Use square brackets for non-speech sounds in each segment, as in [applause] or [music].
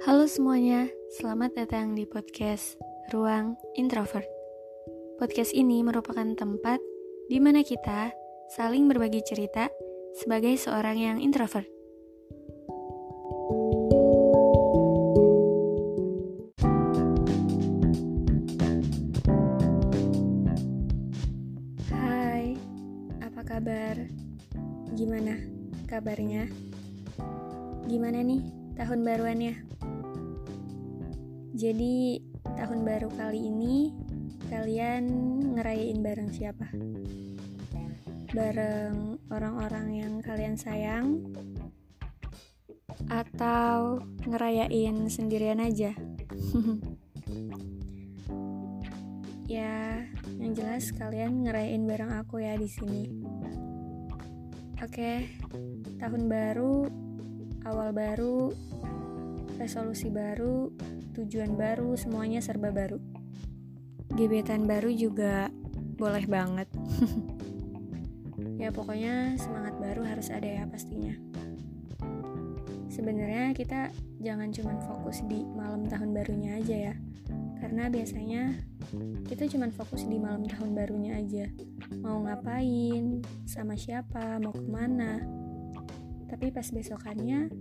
Halo semuanya, selamat datang di podcast Ruang Introvert. Podcast ini merupakan tempat di mana kita saling berbagi cerita sebagai seorang yang introvert. Hai, apa kabar? Gimana kabarnya? Gimana nih tahun baruannya? Jadi, tahun baru kali ini kalian ngerayain bareng siapa? Bareng orang-orang yang kalian sayang? Atau ngerayain sendirian aja? [laughs] ya, yang jelas kalian ngerayain bareng aku ya di sini. Oke, tahun baru, awal baru, resolusi baru, tujuan baru, semuanya serba baru. Gebetan baru juga boleh banget. [laughs] ya pokoknya semangat baru harus ada ya pastinya. Sebenarnya kita jangan cuma fokus di malam tahun barunya aja ya. Karena biasanya kita cuma fokus di malam tahun barunya aja. Mau ngapain, sama siapa, mau ke mana. Tapi pas besokannya,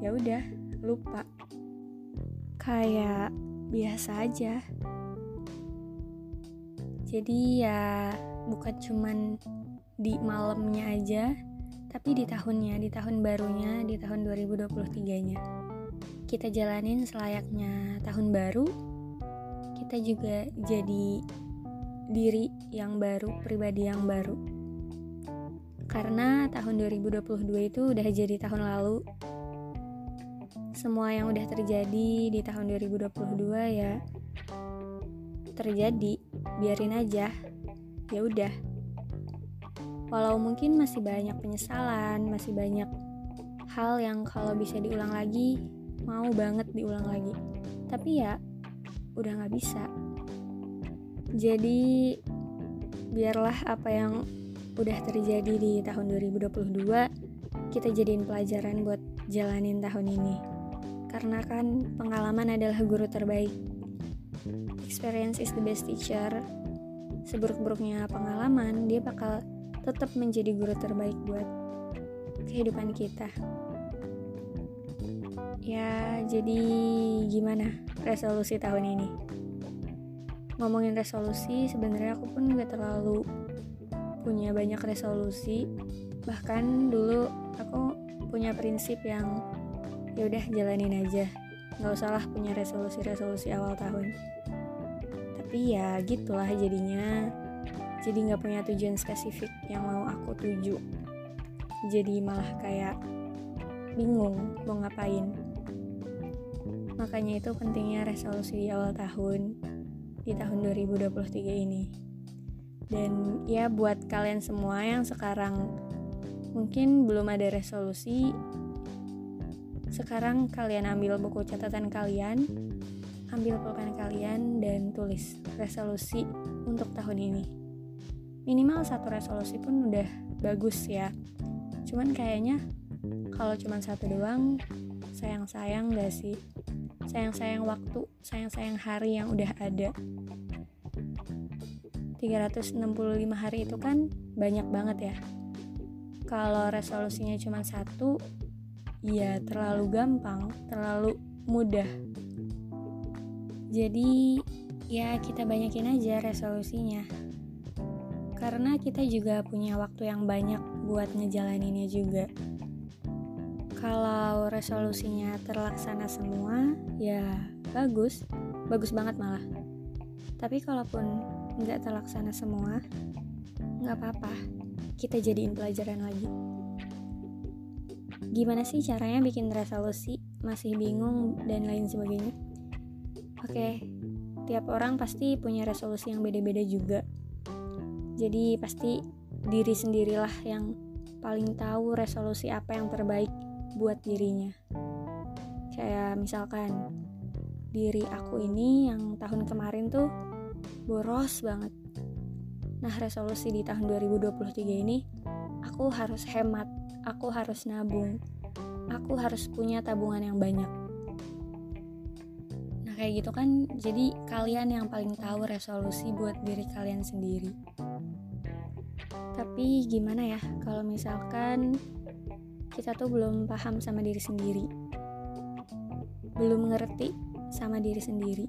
ya udah lupa kayak biasa aja. Jadi ya bukan cuman di malamnya aja, tapi di tahunnya, di tahun barunya, di tahun 2023-nya. Kita jalanin selayaknya tahun baru, kita juga jadi diri yang baru, pribadi yang baru. Karena tahun 2022 itu udah jadi tahun lalu, semua yang udah terjadi di tahun 2022 ya. Terjadi biarin aja. Ya udah. Walau mungkin masih banyak penyesalan masih banyak hal yang kalau bisa diulang lagi mau banget diulang lagi. Tapi ya udah nggak bisa. Jadi biarlah apa yang udah terjadi di tahun 2022 kita jadiin pelajaran buat jalanin tahun ini karena kan pengalaman adalah guru terbaik. Experience is the best teacher. Seburuk-buruknya pengalaman, dia bakal tetap menjadi guru terbaik buat kehidupan kita. Ya, jadi gimana resolusi tahun ini? Ngomongin resolusi, sebenarnya aku pun gak terlalu punya banyak resolusi. Bahkan dulu aku punya prinsip yang ya udah jalanin aja. Nggak usah lah punya resolusi-resolusi awal tahun. Tapi ya gitulah jadinya. Jadi nggak punya tujuan spesifik yang mau aku tuju. Jadi malah kayak bingung mau ngapain. Makanya itu pentingnya resolusi di awal tahun di tahun 2023 ini. Dan ya buat kalian semua yang sekarang mungkin belum ada resolusi sekarang kalian ambil buku catatan kalian, ambil pulpen kalian dan tulis resolusi untuk tahun ini. Minimal satu resolusi pun udah bagus ya. Cuman kayaknya kalau cuma satu doang, sayang-sayang gak sih? Sayang-sayang waktu, sayang-sayang hari yang udah ada. 365 hari itu kan banyak banget ya. Kalau resolusinya cuma satu, ya terlalu gampang, terlalu mudah. Jadi ya kita banyakin aja resolusinya. Karena kita juga punya waktu yang banyak buat ngejalaninnya juga. Kalau resolusinya terlaksana semua, ya bagus, bagus banget malah. Tapi kalaupun nggak terlaksana semua, nggak apa-apa. Kita jadiin pelajaran lagi. Gimana sih caranya bikin resolusi? Masih bingung dan lain sebagainya? Oke, tiap orang pasti punya resolusi yang beda-beda juga. Jadi pasti diri sendirilah yang paling tahu resolusi apa yang terbaik buat dirinya. Kayak misalkan diri aku ini yang tahun kemarin tuh boros banget. Nah, resolusi di tahun 2023 ini aku harus hemat, aku harus nabung. Aku harus punya tabungan yang banyak. Nah, kayak gitu kan jadi kalian yang paling tahu resolusi buat diri kalian sendiri. Tapi gimana ya kalau misalkan kita tuh belum paham sama diri sendiri. Belum ngerti sama diri sendiri.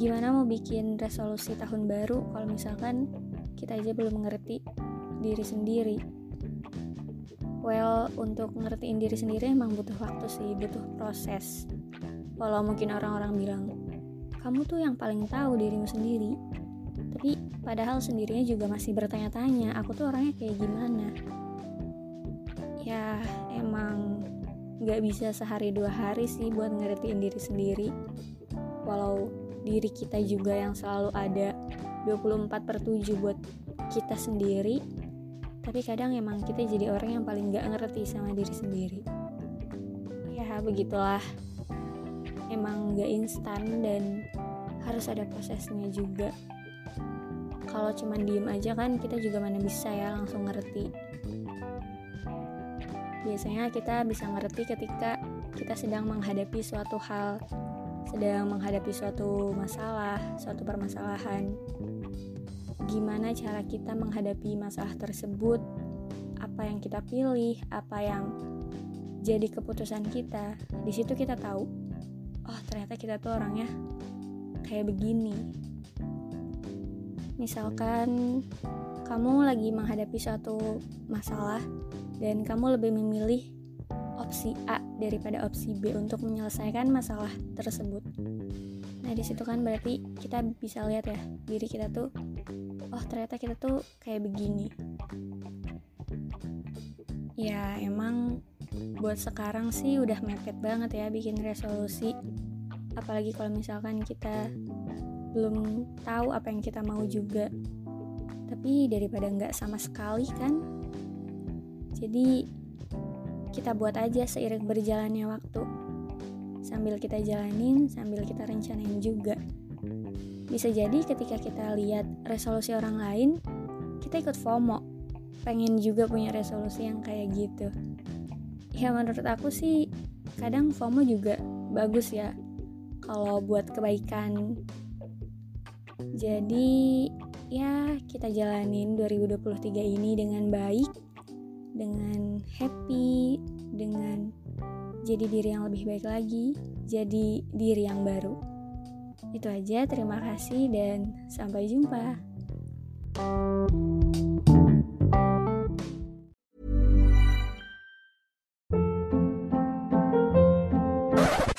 Gimana mau bikin resolusi tahun baru kalau misalkan kita aja belum mengerti diri sendiri? Well, untuk ngertiin diri sendiri emang butuh waktu sih, butuh proses. Walau mungkin orang-orang bilang, kamu tuh yang paling tahu dirimu sendiri. Tapi padahal sendirinya juga masih bertanya-tanya aku tuh orangnya kayak gimana? Ya emang nggak bisa sehari dua hari sih buat ngertiin diri sendiri. Walau diri kita juga yang selalu ada 24 per 7 buat kita sendiri tapi kadang emang kita jadi orang yang paling nggak ngerti sama diri sendiri. Ya begitulah. Emang nggak instan dan harus ada prosesnya juga. Kalau cuma diem aja kan kita juga mana bisa ya langsung ngerti. Biasanya kita bisa ngerti ketika kita sedang menghadapi suatu hal sedang menghadapi suatu masalah suatu permasalahan gimana cara kita menghadapi masalah tersebut apa yang kita pilih apa yang jadi keputusan kita di situ kita tahu oh ternyata kita tuh orangnya kayak begini Misalkan kamu lagi menghadapi suatu masalah dan kamu lebih memilih opsi A daripada opsi B untuk menyelesaikan masalah tersebut. Nah, di situ kan berarti kita bisa lihat ya diri kita tuh oh, ternyata kita tuh kayak begini. Ya, emang buat sekarang sih udah mepet banget ya bikin resolusi. Apalagi kalau misalkan kita belum tahu apa yang kita mau juga tapi daripada nggak sama sekali kan jadi kita buat aja seiring berjalannya waktu sambil kita jalanin sambil kita rencanain juga bisa jadi ketika kita lihat resolusi orang lain kita ikut FOMO. Pengen juga punya resolusi yang kayak gitu. Ya menurut aku sih kadang FOMO juga bagus ya kalau buat kebaikan. Jadi ya kita jalanin 2023 ini dengan baik, dengan happy, dengan jadi diri yang lebih baik lagi, jadi diri yang baru. Itu aja, terima kasih dan sampai jumpa.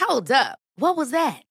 Hold up. What was that?